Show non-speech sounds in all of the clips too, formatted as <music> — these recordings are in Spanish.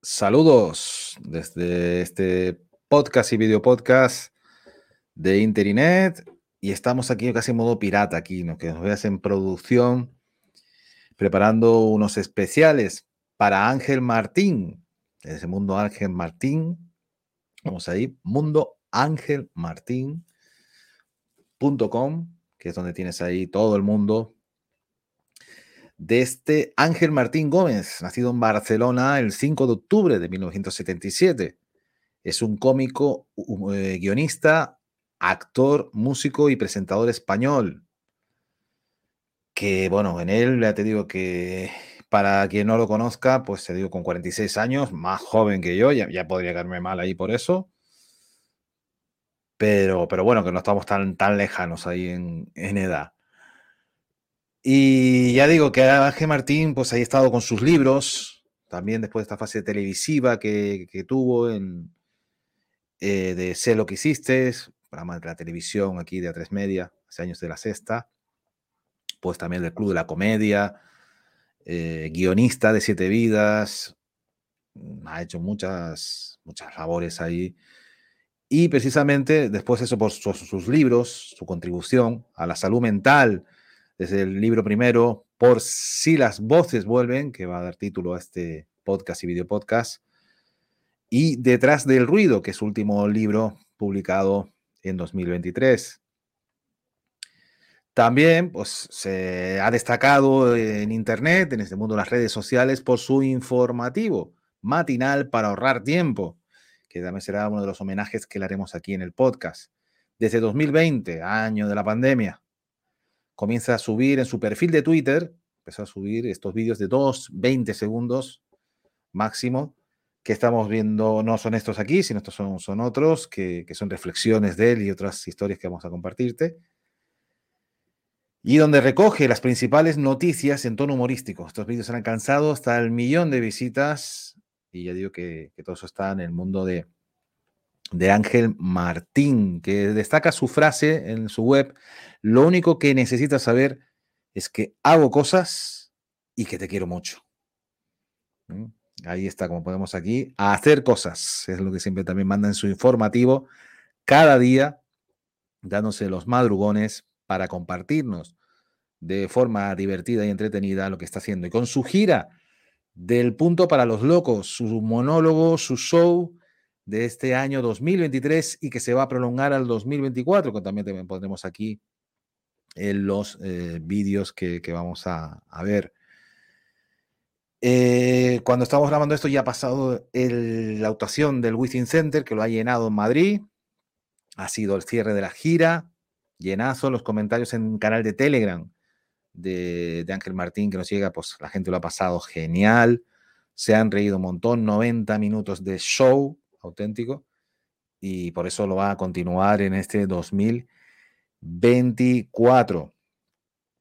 Saludos desde este podcast y video podcast de Internet y estamos aquí casi en modo pirata aquí, ¿no? que nos veas en producción preparando unos especiales para Ángel Martín, ese mundo Ángel Martín. Vamos ahí, mundo Ángel Martín.com, que es donde tienes ahí todo el mundo de este Ángel Martín Gómez, nacido en Barcelona el 5 de octubre de 1977. Es un cómico, eh, guionista, actor, músico y presentador español. Que bueno, en él ya te digo que para quien no lo conozca, pues te digo con 46 años, más joven que yo, ya, podría quedarme mal ahí por eso. Pero, pero bueno, que no estamos tan, tan lejanos ahí en, en edad. Y ya digo que Ángel Martín, pues ahí ha estado con sus libros, también después de esta fase televisiva que, tuvo en, eh, de Sé lo que hiciste, programa de la televisión aquí de A3 Media, hace años de la sexta, pues también del Club de la Comedia, eh, guionista de Siete Vidas, ha hecho muchas, muchas labores ahí. Y precisamente después eso por sus libros, su contribución a la salud mental, desde el libro primero, Por si las voces vuelven, que va a dar título a este podcast y video podcast, y Detrás del ruido, que es su último libro publicado en 2023. También pues, se ha destacado en Internet, en este mundo de las redes sociales, por su informativo matinal para ahorrar tiempo, que también será uno de los homenajes que le haremos aquí en el podcast. Desde 2020, año de la pandemia, comienza a subir en su perfil de Twitter, empezó a subir estos vídeos de 2, 20 segundos máximo, que estamos viendo, no son estos aquí, sino estos son, son otros, que, que son reflexiones de él y otras historias que vamos a compartirte. Y donde recoge las principales noticias en tono humorístico. Estos vídeos han alcanzado hasta el millón de visitas y ya digo que, que todo eso está en el mundo de, de Ángel Martín, que destaca su frase en su web, lo único que necesitas saber es que hago cosas y que te quiero mucho. Ahí está, como podemos aquí, a hacer cosas, es lo que siempre también manda en su informativo, cada día dándose los madrugones para compartirnos de forma divertida y entretenida lo que está haciendo. Y con su gira del punto para los locos, su monólogo, su show, de este año 2023 y que se va a prolongar al 2024, que también pondremos aquí en los eh, vídeos que, vamos a, ver. Eh, cuando estamos grabando esto ya ha pasado la actuación del Within Center, que lo ha llenado en Madrid. Ha sido el cierre de la gira. Llenazo los comentarios en canal de Telegram de, de Ángel Martín que nos llega, pues la gente lo ha pasado genial. Se han reído un montón, 90 minutos de show auténtico y por eso lo va a continuar en este 2024.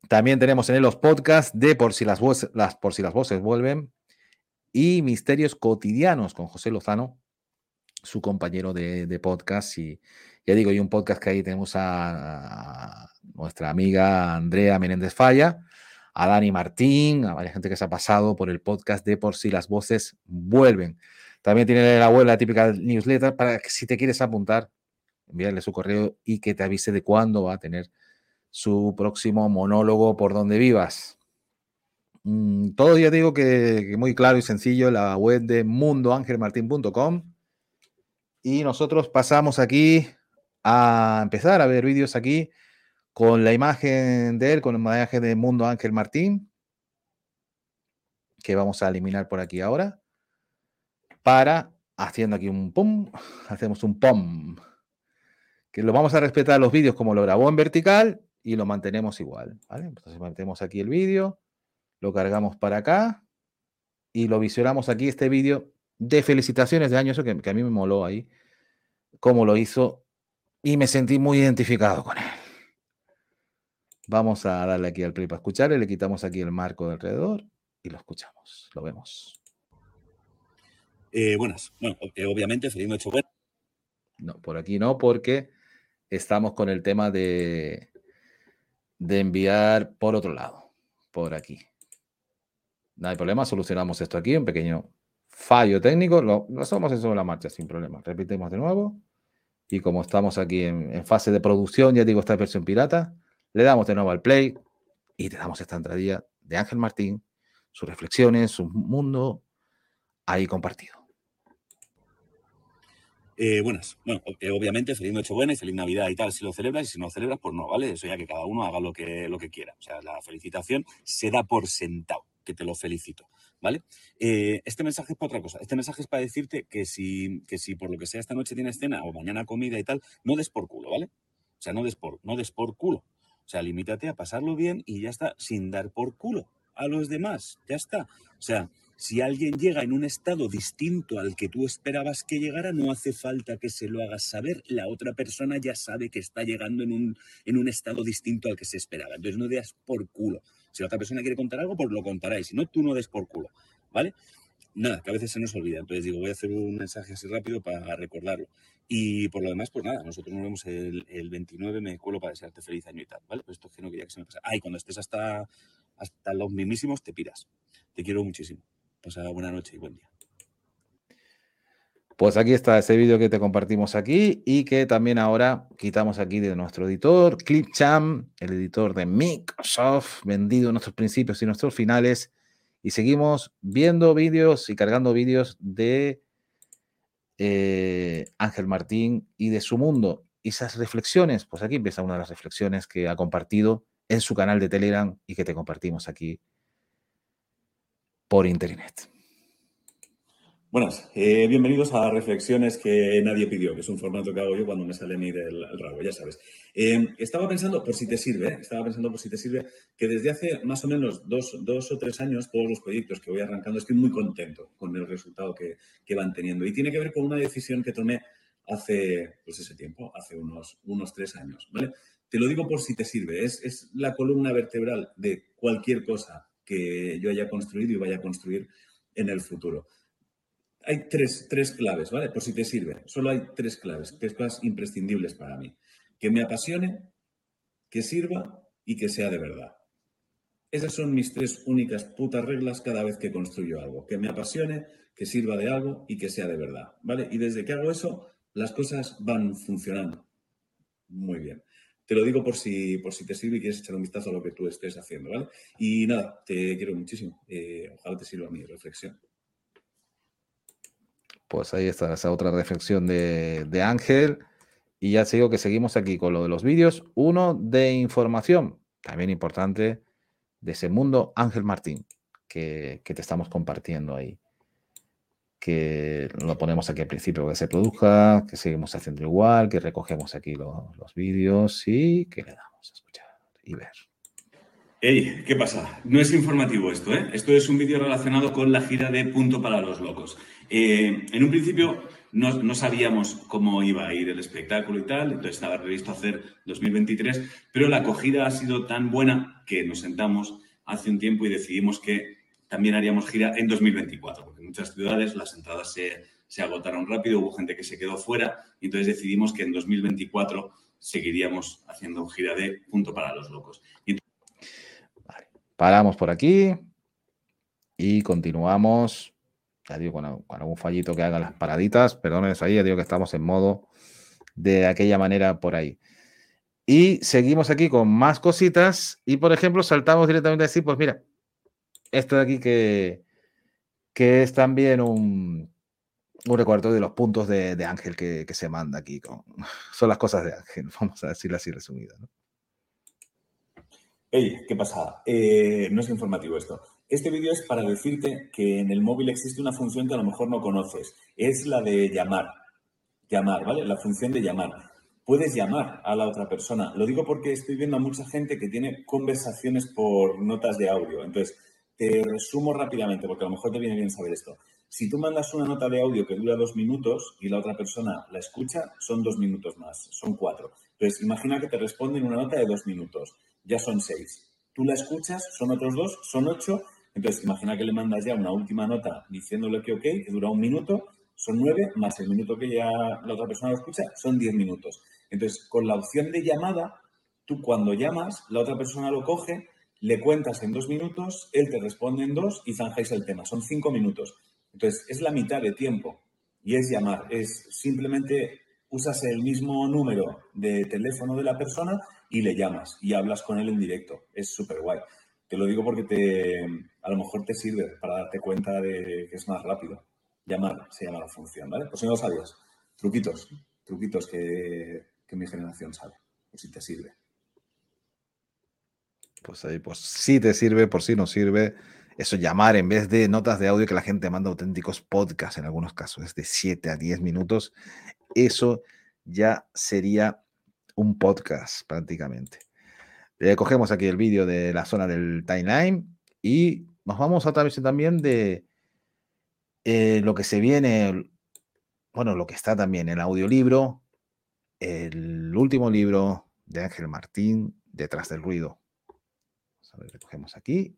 También tenemos en él los podcasts de Por si las voces, las, por si las voces vuelven y Misterios cotidianos con José Lozano, su compañero de, podcast. Y ya digo, y un podcast que ahí tenemos a, nuestra amiga Andrea Menéndez Falla, a Dani Martín, a varias gente que se ha pasado por el podcast de Por si las voces vuelven. También tiene la web, la típica newsletter, para que si te quieres apuntar, enviarle su correo y que te avise de cuándo va a tener su próximo monólogo por donde vivas. Mm, todo ya digo que, muy claro y sencillo, la web de mundoangelmartin.com. Y nosotros pasamos aquí a empezar a ver vídeos aquí con la imagen de él, con la imagen de Mundo Ángel Martín, que vamos a eliminar por aquí ahora para, haciendo aquí un pum, hacemos un pum, que lo vamos a respetar los vídeos como lo grabó en vertical y lo mantenemos igual, ¿vale? Entonces mantenemos aquí el vídeo, lo cargamos para acá y lo visionamos aquí este vídeo de felicitaciones de año, eso que, que a mí me moló ahí, cómo lo hizo y me sentí muy identificado con él. Vamos a darle aquí al play para escuchar, le quitamos aquí el marco de alrededor y lo escuchamos, lo vemos. Eh, buenas. Bueno, eh, obviamente, feliz noche buena. No, por aquí no, porque estamos con el tema de, de enviar por otro lado, por aquí. No hay problema, solucionamos esto aquí, un pequeño fallo técnico, lo, lo hacemos en sobre la marcha sin problema. Repetimos de nuevo. Y como estamos aquí en, en, fase de producción, ya digo, esta versión pirata, le damos de nuevo al play y te damos esta entradilla de Ángel Martín, sus reflexiones, su mundo ahí compartido. Eh, buenas. Bueno, eh, obviamente, feliz Nochebuena y feliz Navidad y tal, si lo celebras y si no lo celebras, pues no, ¿vale? Eso ya que cada uno haga lo que, lo que quiera. O sea, la felicitación se da por sentado, que te lo felicito, ¿vale? Eh, este mensaje es para otra cosa. Este mensaje es para decirte que si, que si por lo que sea esta noche tienes cena o mañana comida y tal, no des por culo, ¿vale? O sea, no des por, no des por culo. O sea, limítate a pasarlo bien y ya está, sin dar por culo a los demás. Ya está. O sea, si alguien llega en un estado distinto al que tú esperabas que llegara, no hace falta que se lo hagas saber. La otra persona ya sabe que está llegando en un, en un estado distinto al que se esperaba. Entonces no des por culo. Si la otra persona quiere contar algo, pues lo contará. Si no, tú no des por culo. ¿Vale? Nada, que a veces se nos olvida. Entonces digo, voy a hacer un mensaje así rápido para recordarlo. Y por lo demás, pues nada, nosotros nos vemos el, el 29, me cuelo para desearte feliz año y tal, ¿vale? Pues esto es que no quería que se me pase. Ah, y cuando estés hasta, hasta los mismísimos, te piras. Te quiero muchísimo. Pasada buena noche y buen día. Pues aquí está ese vídeo que te compartimos aquí y que también ahora quitamos aquí de nuestro editor, Clipchamp, el editor de Microsoft, vendido nuestros principios y nuestros finales. Y seguimos viendo vídeos y cargando vídeos de eh, Ángel Martín y de su mundo. Y esas reflexiones, pues aquí empieza una de las reflexiones que ha compartido en su canal de Telegram y que te compartimos aquí por internet. Buenas, eh, bienvenidos a Reflexiones que nadie pidió, que es un formato que hago yo cuando me sale a mí del rabo, ya sabes. Eh, estaba pensando, por si te sirve, estaba pensando por si te sirve, que desde hace más o menos dos, dos, o tres años todos los proyectos que voy arrancando estoy muy contento con el resultado que, que, van teniendo. Y tiene que ver con una decisión que tomé hace, pues ese tiempo, hace unos, unos tres años, ¿vale? Te lo digo por si te sirve, es, es la columna vertebral de cualquier cosa que yo haya construido y vaya a construir en el futuro. Hay tres, tres claves, ¿vale? Por si te sirve. Solo hay tres claves, tres cosas imprescindibles para mí. Que me apasione, que sirva y que sea de verdad. Esas son mis tres únicas putas reglas cada vez que construyo algo. Que me apasione, que sirva de algo y que sea de verdad, ¿vale? Y desde que hago eso, las cosas van funcionando muy bien. Te lo digo por si, por si te sirve y quieres echar un vistazo a lo que tú estés haciendo, ¿vale? Y nada, te quiero muchísimo. Eh, ojalá te sirva mi reflexión. Pues ahí está esa otra reflexión de, de Ángel. Y ya sigo que seguimos aquí con lo de los vídeos. Uno de información, también importante, de ese mundo, Ángel Martín, que, que te estamos compartiendo ahí que lo ponemos aquí al principio que se produzca, que seguimos haciendo igual, que recogemos aquí lo, los vídeos y que le damos a escuchar y ver. Hey, ¿qué pasa? No es informativo esto, ¿eh? Esto es un vídeo relacionado con la gira de Punto para los Locos. Eh, en un principio no, no, sabíamos cómo iba a ir el espectáculo y tal, entonces estaba previsto hacer 2023, pero la acogida ha sido tan buena que nos sentamos hace un tiempo y decidimos que también haríamos gira en 2024, porque en muchas ciudades las entradas se, agotaron rápido, hubo gente que se quedó fuera, y entonces decidimos que en 2024 seguiríamos haciendo gira de punto para los locos. Y... Vale. Paramos por aquí y continuamos. Ya digo, con, algún fallito que hagan las paraditas, perdones ahí, ya digo que estamos en modo de aquella manera por ahí. Y seguimos aquí con más cositas y, por ejemplo, saltamos directamente a decir, pues mira, esto de aquí que, que es también un, un recuerdo de los puntos de, Ángel que, que, se manda aquí. <laughs> Son las cosas de Ángel, <laughs> vamos a decirlo así resumido. ¿no? Hey, ¿qué pasa? Eh, no es informativo esto. Este vídeo es para decirte que en el móvil existe una función que a lo mejor no conoces. Es la de llamar. Llamar, ¿vale? La función de llamar. Puedes llamar a la otra persona. Lo digo porque estoy viendo a mucha gente que tiene conversaciones por notas de audio. Entonces, te resumo rápidamente, porque a lo mejor te viene bien saber esto. Si tú mandas una nota de audio que dura dos minutos y la otra persona la escucha, son dos minutos más, son cuatro. Entonces, imagina que te responden una nota de dos minutos, ya son seis. Tú la escuchas, son otros dos, son ocho. Entonces, imagina que le mandas ya una última nota diciéndole que ok, que dura un minuto, son nueve, más el minuto que ya la otra persona lo escucha, son diez minutos. Entonces, con la opción de llamada, tú cuando llamas, la otra persona lo coge le cuentas en dos minutos, él te responde en dos y zanjáis el tema. Son cinco minutos. Entonces, es la mitad de tiempo y es llamar. Es simplemente usas el mismo número de teléfono de la persona y le llamas y hablas con él en directo. Es súper guay. Te lo digo porque te, a lo mejor te sirve para darte cuenta de que es más rápido. Llamar se llama la función, ¿vale? Pues si no lo sabías, truquitos, truquitos que, que mi generación sabe, por si te sirve. Pues ahí, pues sí te sirve, por si no sirve. Eso llamar en vez de notas de audio que la gente manda auténticos podcasts en algunos casos, es de 7 a 10 minutos. Eso ya sería un podcast prácticamente. Eh, cogemos aquí el vídeo de la zona del timeline y nos vamos a través también de eh, lo que se viene, bueno, lo que está también el audiolibro, el último libro de Ángel Martín, Detrás del ruido. Ver, cogemos aquí,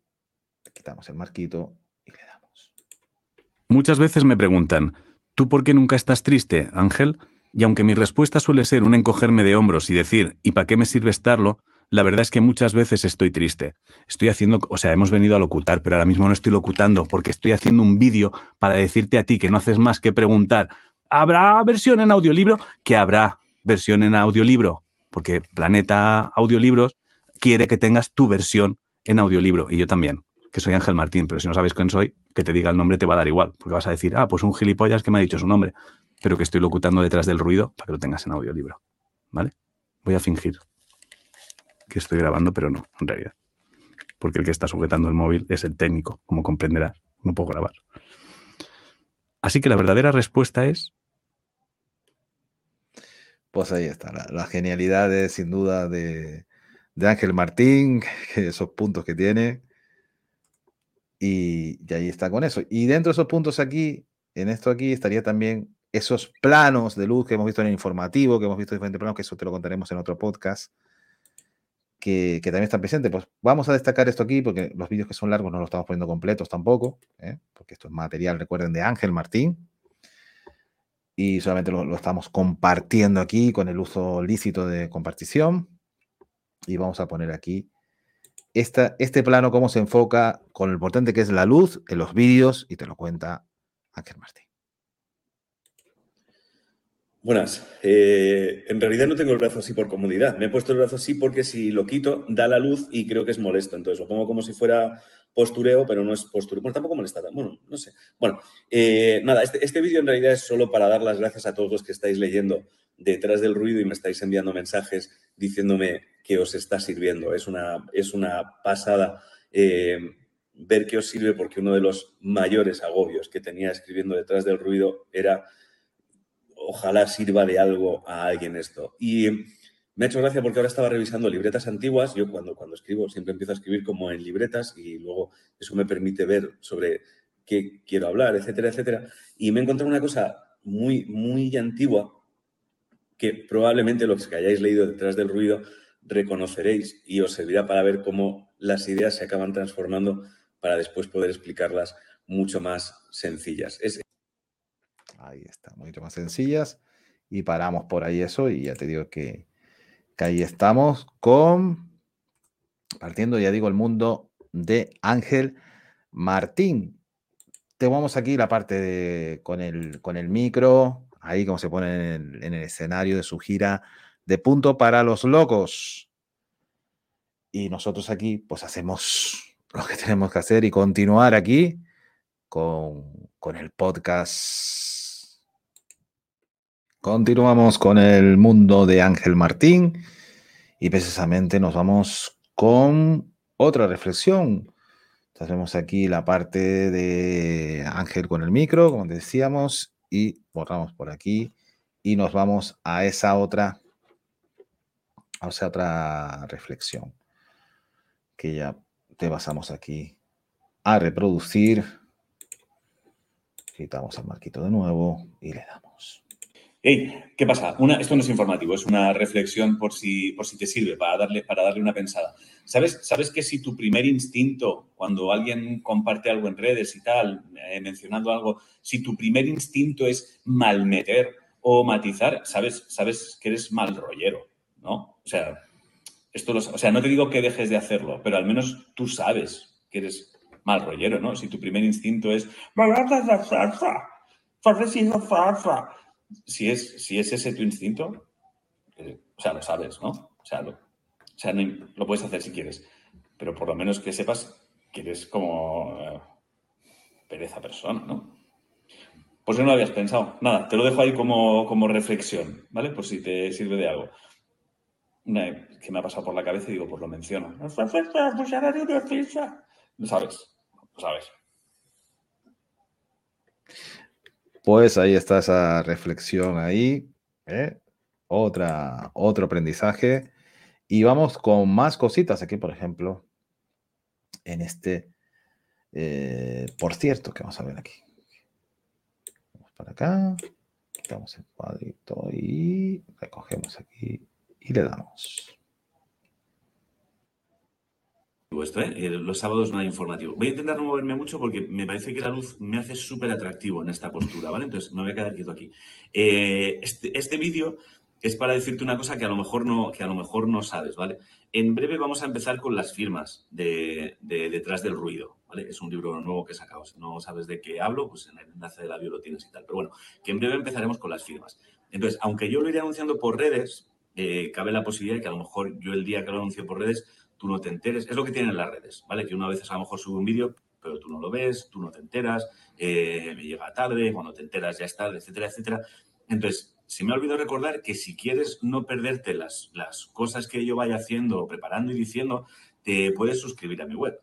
quitamos el marquito y le damos. Muchas veces me preguntan, ¿tú por qué nunca estás triste, Ángel? Y aunque mi respuesta suele ser un encogerme de hombros y decir, ¿y para qué me sirve estarlo? La verdad es que muchas veces estoy triste. Estoy haciendo, o sea, hemos venido a locutar, pero ahora mismo no estoy locutando porque estoy haciendo un vídeo para decirte a ti que no haces más que preguntar, ¿habrá versión en audiolibro? Que habrá versión en audiolibro, porque Planeta Audiolibros quiere que tengas tu versión en audiolibro y yo también, que soy Ángel Martín, pero si no sabes quién soy, que te diga el nombre te va a dar igual, porque vas a decir, ah, pues un gilipollas que me ha dicho su nombre, pero que estoy locutando detrás del ruido para que lo tengas en audiolibro, ¿vale? Voy a fingir que estoy grabando, pero no, en realidad. Porque el que está sujetando el móvil es el técnico, como comprenderás. No puedo grabar. Así que la verdadera respuesta es. Pues ahí está, la, la genialidad es sin duda de, de Ángel Martín, <laughs> esos puntos que tiene. Y, y ahí está con eso. Y dentro de esos puntos aquí, en esto aquí, estaría también esos planos de luz que hemos visto en el informativo, que hemos visto diferentes planos, que eso te lo contaremos en otro podcast que, también están presentes. Pues vamos a destacar esto aquí porque los vídeos que son largos no los estamos poniendo completos tampoco, ¿eh? porque esto es material, recuerden, de Ángel Martín. Y solamente lo, estamos compartiendo aquí con el uso lícito de compartición. Y vamos a poner aquí esta, este plano, cómo se enfoca con lo importante que es la luz en los vídeos y te lo cuenta Ángel Martín. Buenas. Eh, en realidad no tengo el brazo así por comodidad. Me he puesto el brazo así porque si lo quito da la luz y creo que es molesto. Entonces lo pongo como si fuera postureo, pero no es postureo. Bueno, tampoco molesta. Bueno, no sé. Bueno, eh, nada, este, este vídeo en realidad es solo para dar las gracias a todos los que estáis leyendo detrás del ruido y me estáis enviando mensajes diciéndome que os está sirviendo. Es una, es una pasada eh, ver que os sirve porque uno de los mayores agobios que tenía escribiendo detrás del ruido era ojalá sirva de algo a alguien esto. Y me ha hecho gracia porque ahora estaba revisando libretas antiguas. Yo cuando, cuando escribo siempre empiezo a escribir como en libretas y luego eso me permite ver sobre qué quiero hablar, etcétera, etcétera. Y me he encontrado una cosa muy, muy antigua que probablemente los que hayáis leído detrás del ruido reconoceréis y os servirá para ver cómo las ideas se acaban transformando para después poder explicarlas mucho más sencillas. Es Ahí está, mucho más sencillas. Y paramos por ahí eso y ya te digo que, ahí estamos con, partiendo, ya digo, el mundo de Ángel Martín. Tenemos aquí la parte con, el, con el micro, ahí como se pone en el, en el escenario de su gira de punto para los locos. Y nosotros aquí pues hacemos <laughs> lo que tenemos que hacer y continuar aquí con, con el podcast Continuamos con el mundo de Ángel Martín y precisamente nos vamos con otra reflexión. Tenemos aquí la parte de Ángel con el micro, como decíamos, y borramos por aquí y nos vamos a esa otra, otra reflexión que ya te pasamos aquí a reproducir. Quitamos el marquito de nuevo y le damos. Hey, ¿qué pasa? Una, esto no es informativo, es una reflexión por si, por si te sirve, para darle, para darle una pensada. ¿Sabes, ¿Sabes que si tu primer instinto, cuando alguien comparte algo en redes y tal, eh, mencionando algo, si tu primer instinto es malmeter o matizar, sabes, sabes que eres mal rollero, ¿no? O sea, esto o sea, no te digo que dejes de hacerlo, pero al menos tú sabes que eres mal rollero, ¿no? Si tu primer instinto es si es, si es ese tu instinto, eh, o sea, lo sabes, ¿no? O sea, lo, o sea lo puedes hacer si quieres, pero por lo menos que sepas que eres como eh, pereza persona, ¿no? Pues no lo habías pensado. Nada, te lo dejo ahí como, como reflexión, ¿vale? Por si te sirve de algo. Una que me ha pasado por la cabeza y digo, pues lo menciono. Lo sabes, lo sabes. Pues ahí está esa reflexión ahí. ¿eh? Otra, otro aprendizaje. Y vamos con más cositas aquí, por ejemplo, en este, eh, por cierto, que vamos a ver aquí. Vamos para acá, quitamos el cuadrito y recogemos aquí y le damos. Esto, ¿eh? Los sábados no hay informativo. Voy a intentar no moverme mucho porque me parece que la luz me hace súper atractivo en esta postura, ¿vale? Entonces me voy a quedar quieto aquí. Eh, este, este vídeo es para decirte una cosa que a lo mejor no, que a lo mejor no sabes, ¿vale? En breve vamos a empezar con las firmas de, Detrás del Ruido, ¿vale? Es un libro nuevo que he sacado. Si no sabes de qué hablo, pues en el enlace de la bio lo tienes y tal. Pero bueno, que en breve empezaremos con las firmas. Entonces, aunque yo lo iré anunciando por redes, eh, cabe la posibilidad de que a lo mejor yo el día que lo anuncie por redes, tú no te enteres. Es lo que tienen las redes, ¿vale? Que una vez a lo mejor sube un vídeo, pero tú no lo ves, tú no te enteras, eh, me llega tarde, cuando te enteras ya está, etcétera, etcétera. Entonces, se me ha olvidado recordar que si quieres no perderte las, las cosas que yo vaya haciendo, preparando y diciendo, te puedes suscribir a mi web.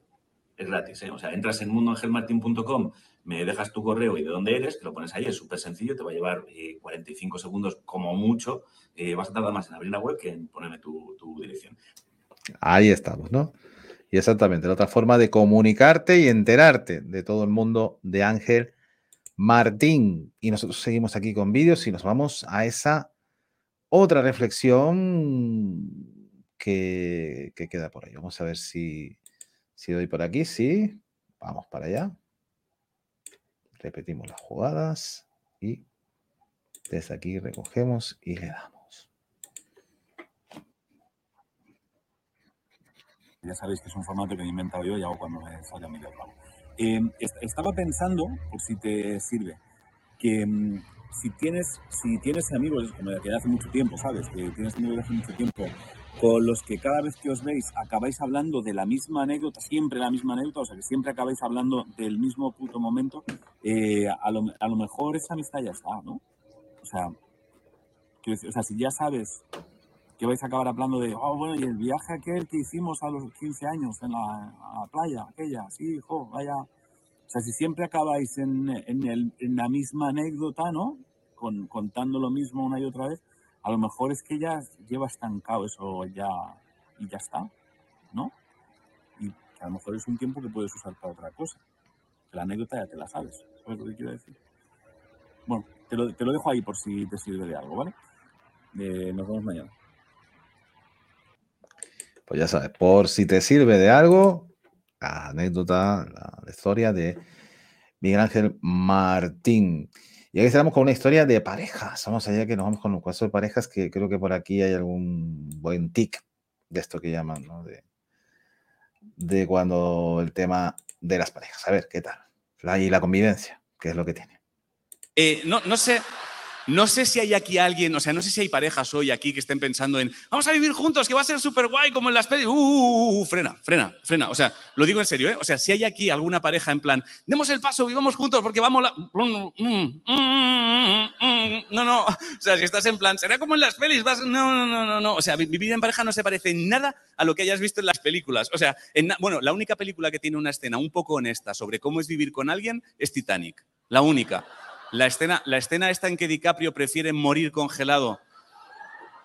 Es gratis, ¿eh? O sea, entras en mundoangelmartin.com, me dejas tu correo y de dónde eres, te lo pones ahí, es súper sencillo, te va a llevar 45 eh, segundos como mucho. Eh, vas a tardar más en abrir la web que en ponerme tu, tu dirección. Ahí estamos, ¿no? Y exactamente, la otra forma de comunicarte y enterarte de todo el mundo de Ángel Martín. Y nosotros seguimos aquí con vídeos y nos vamos a esa otra reflexión que, queda por ahí. Vamos a ver si, si doy por aquí. Sí, vamos para allá. Repetimos las jugadas y desde aquí recogemos y le damos. Ya sabéis que es un formato que he inventado yo y hago cuando me sale a de eh, estaba pensando, por si te sirve, que mm, si tienes, si tienes amigos, como de hace mucho tiempo, ¿sabes? Que tienes amigos de hace mucho tiempo, con los que cada vez que os veis acabáis hablando de la misma anécdota, siempre la misma anécdota, o sea, que siempre acabáis hablando del mismo puto momento, eh, a, lo, a, lo, mejor esa amistad ya está, ¿no? O sea, o sea, si ya sabes que vais a acabar hablando de, oh, bueno, y el viaje aquel que hicimos a los 15 años en la, playa, aquella, sí, hijo, vaya. O sea, si siempre acabáis en, en, la misma anécdota, ¿no? Con, contando lo mismo una y otra vez, a lo mejor es que ya lleva estancado eso ya y ya está, ¿no? Y a lo mejor es un tiempo que puedes usar para otra cosa. La anécdota ya te la sabes, ¿sabes lo que quiero decir? Bueno, te lo, te lo dejo ahí por si te sirve de algo, ¿vale? Eh, nos vemos mañana. Pues ya sabes, por si te sirve de algo, la anécdota, la historia de Miguel Ángel Martín. Y aquí estamos con una historia de parejas. Vamos allá que nos vamos con un caso de parejas que creo que por aquí hay algún buen tic de esto que llaman, ¿no? De, cuando el tema de las parejas. A ver, ¿qué tal? Y la convivencia, ¿qué es lo que tiene? Eh, no, no sé, no sé si hay aquí alguien, o sea, no sé si hay parejas hoy aquí que estén pensando en, vamos a vivir juntos, que va a ser súper guay como en las pelis. Uh, uh, uh, frena, frena, frena. O sea, lo digo en serio, ¿eh? O sea, si hay aquí alguna pareja en plan, demos el paso, vivamos juntos porque vamos la... No, no. O sea, si estás en plan, será como en las pelis, vas... No, no, no, no, no. O sea, vivir en pareja no se parece en nada a lo que hayas visto en las películas. O sea, bueno, la única película que tiene una escena un poco honesta sobre cómo es vivir con alguien es Titanic. La única. La escena, la escena esta en que DiCaprio prefiere morir congelado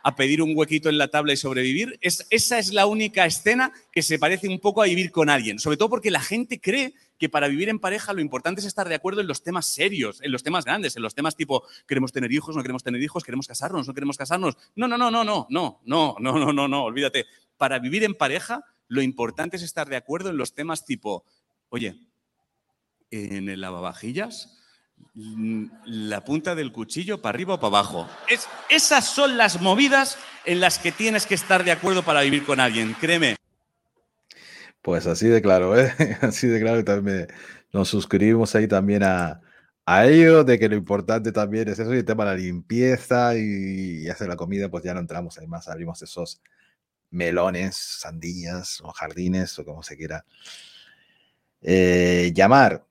a pedir un huequito en la tabla y sobrevivir, es, esa es la única escena que se parece un poco a vivir con alguien. Sobre todo porque la gente cree que para vivir en pareja lo importante es estar de acuerdo en los temas serios, en los temas grandes, en los temas tipo queremos tener hijos, no queremos tener hijos, queremos casarnos, no queremos casarnos. No, no, no, no, no, no, no, no, no, no, no, olvídate. Para vivir en pareja lo importante es estar de acuerdo en los temas tipo, oye, en el lavavajillas la punta del cuchillo para arriba o para abajo. Es, esas son las movidas en las que tienes que estar de acuerdo para vivir con alguien, créeme. Pues así de claro, ¿eh? <laughs> Así de claro, también nos suscribimos ahí también a, a ello, de que lo importante también es eso, y el tema de la limpieza y, hacer la comida, pues ya no entramos ahí más, abrimos esos melones, sandías o jardines o como se quiera eh, llamar.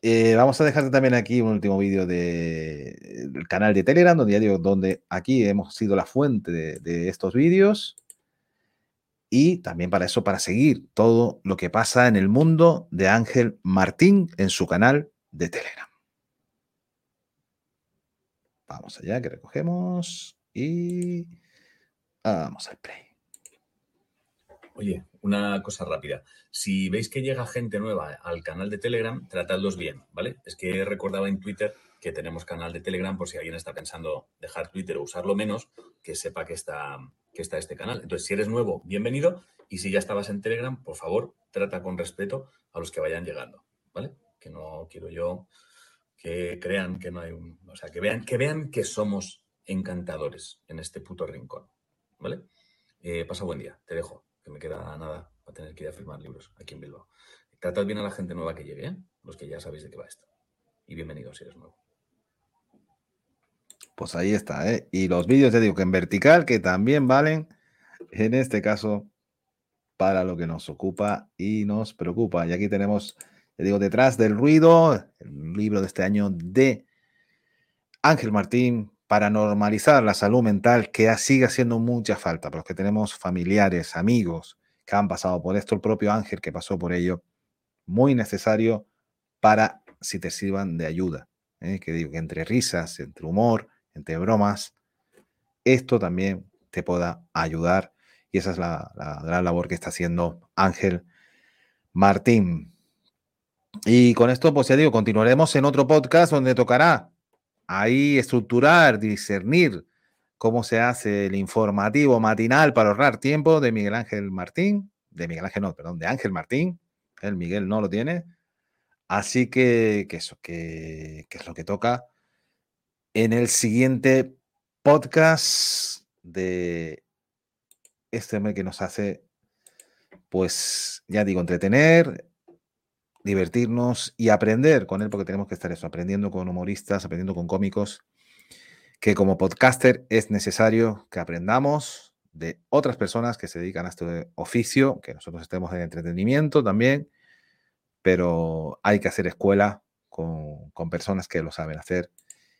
Eh, vamos a dejarte también aquí un último vídeo del canal de Telegram, donde ya digo, donde aquí hemos sido la fuente de, de estos vídeos y también para eso, para seguir todo lo que pasa en el mundo de Ángel Martín en su canal de Telegram. Vamos allá, que recogemos y vamos al play. Oye, una cosa rápida. Si veis que llega gente nueva al canal de Telegram, tratadlos bien, ¿vale? Es que recordaba en Twitter que tenemos canal de Telegram por si alguien está pensando dejar Twitter o usarlo menos, que sepa que está, que está este canal. Entonces, si eres nuevo, bienvenido. Y si ya estabas en Telegram, por favor, trata con respeto a los que vayan llegando, ¿vale? Que no quiero yo que crean que no hay un... O sea, que vean que, vean que somos encantadores en este puto rincón, ¿vale? Eh, pasa buen día, te dejo, me queda nada para tener que ir a firmar libros aquí en Bilbao. Tratad bien a la gente nueva que llegue, ¿eh? Los que ya sabéis de qué va esto. Y bienvenido si eres nuevo. Pues ahí está, ¿eh? Y los vídeos, te digo que en vertical, que también valen, en este caso, para lo que nos ocupa y nos preocupa. Y aquí tenemos, te digo, detrás del ruido, el libro de este año de Ángel Martín, para normalizar la salud mental, que sigue haciendo mucha falta, pero que tenemos familiares, amigos que han pasado por esto, el propio Ángel que pasó por ello, muy necesario para si te sirvan de ayuda. ¿eh? Que digo que entre risas, entre humor, entre bromas, esto también te pueda ayudar. Y esa es la, gran labor que está haciendo Ángel Martín. Y con esto, pues ya digo, continuaremos en otro podcast donde tocará ahí estructurar, discernir cómo se hace el informativo matinal para ahorrar tiempo de Miguel Ángel Martín, de Miguel Ángel no, perdón, de Ángel Martín, el Miguel no lo tiene. Así que, eso, que es lo que toca en el siguiente podcast de este mes que nos hace, pues ya digo, entretener, divertirnos y aprender con él, porque tenemos que estar eso, aprendiendo con humoristas, aprendiendo con cómicos, que como podcaster es necesario que aprendamos de otras personas que se dedican a este oficio, que nosotros estemos en entretenimiento también, pero hay que hacer escuela con, con personas que lo saben hacer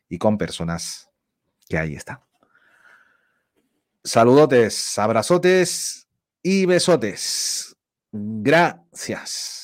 y con personas que ahí están. Saludotes, abrazotes y besotes. Gracias.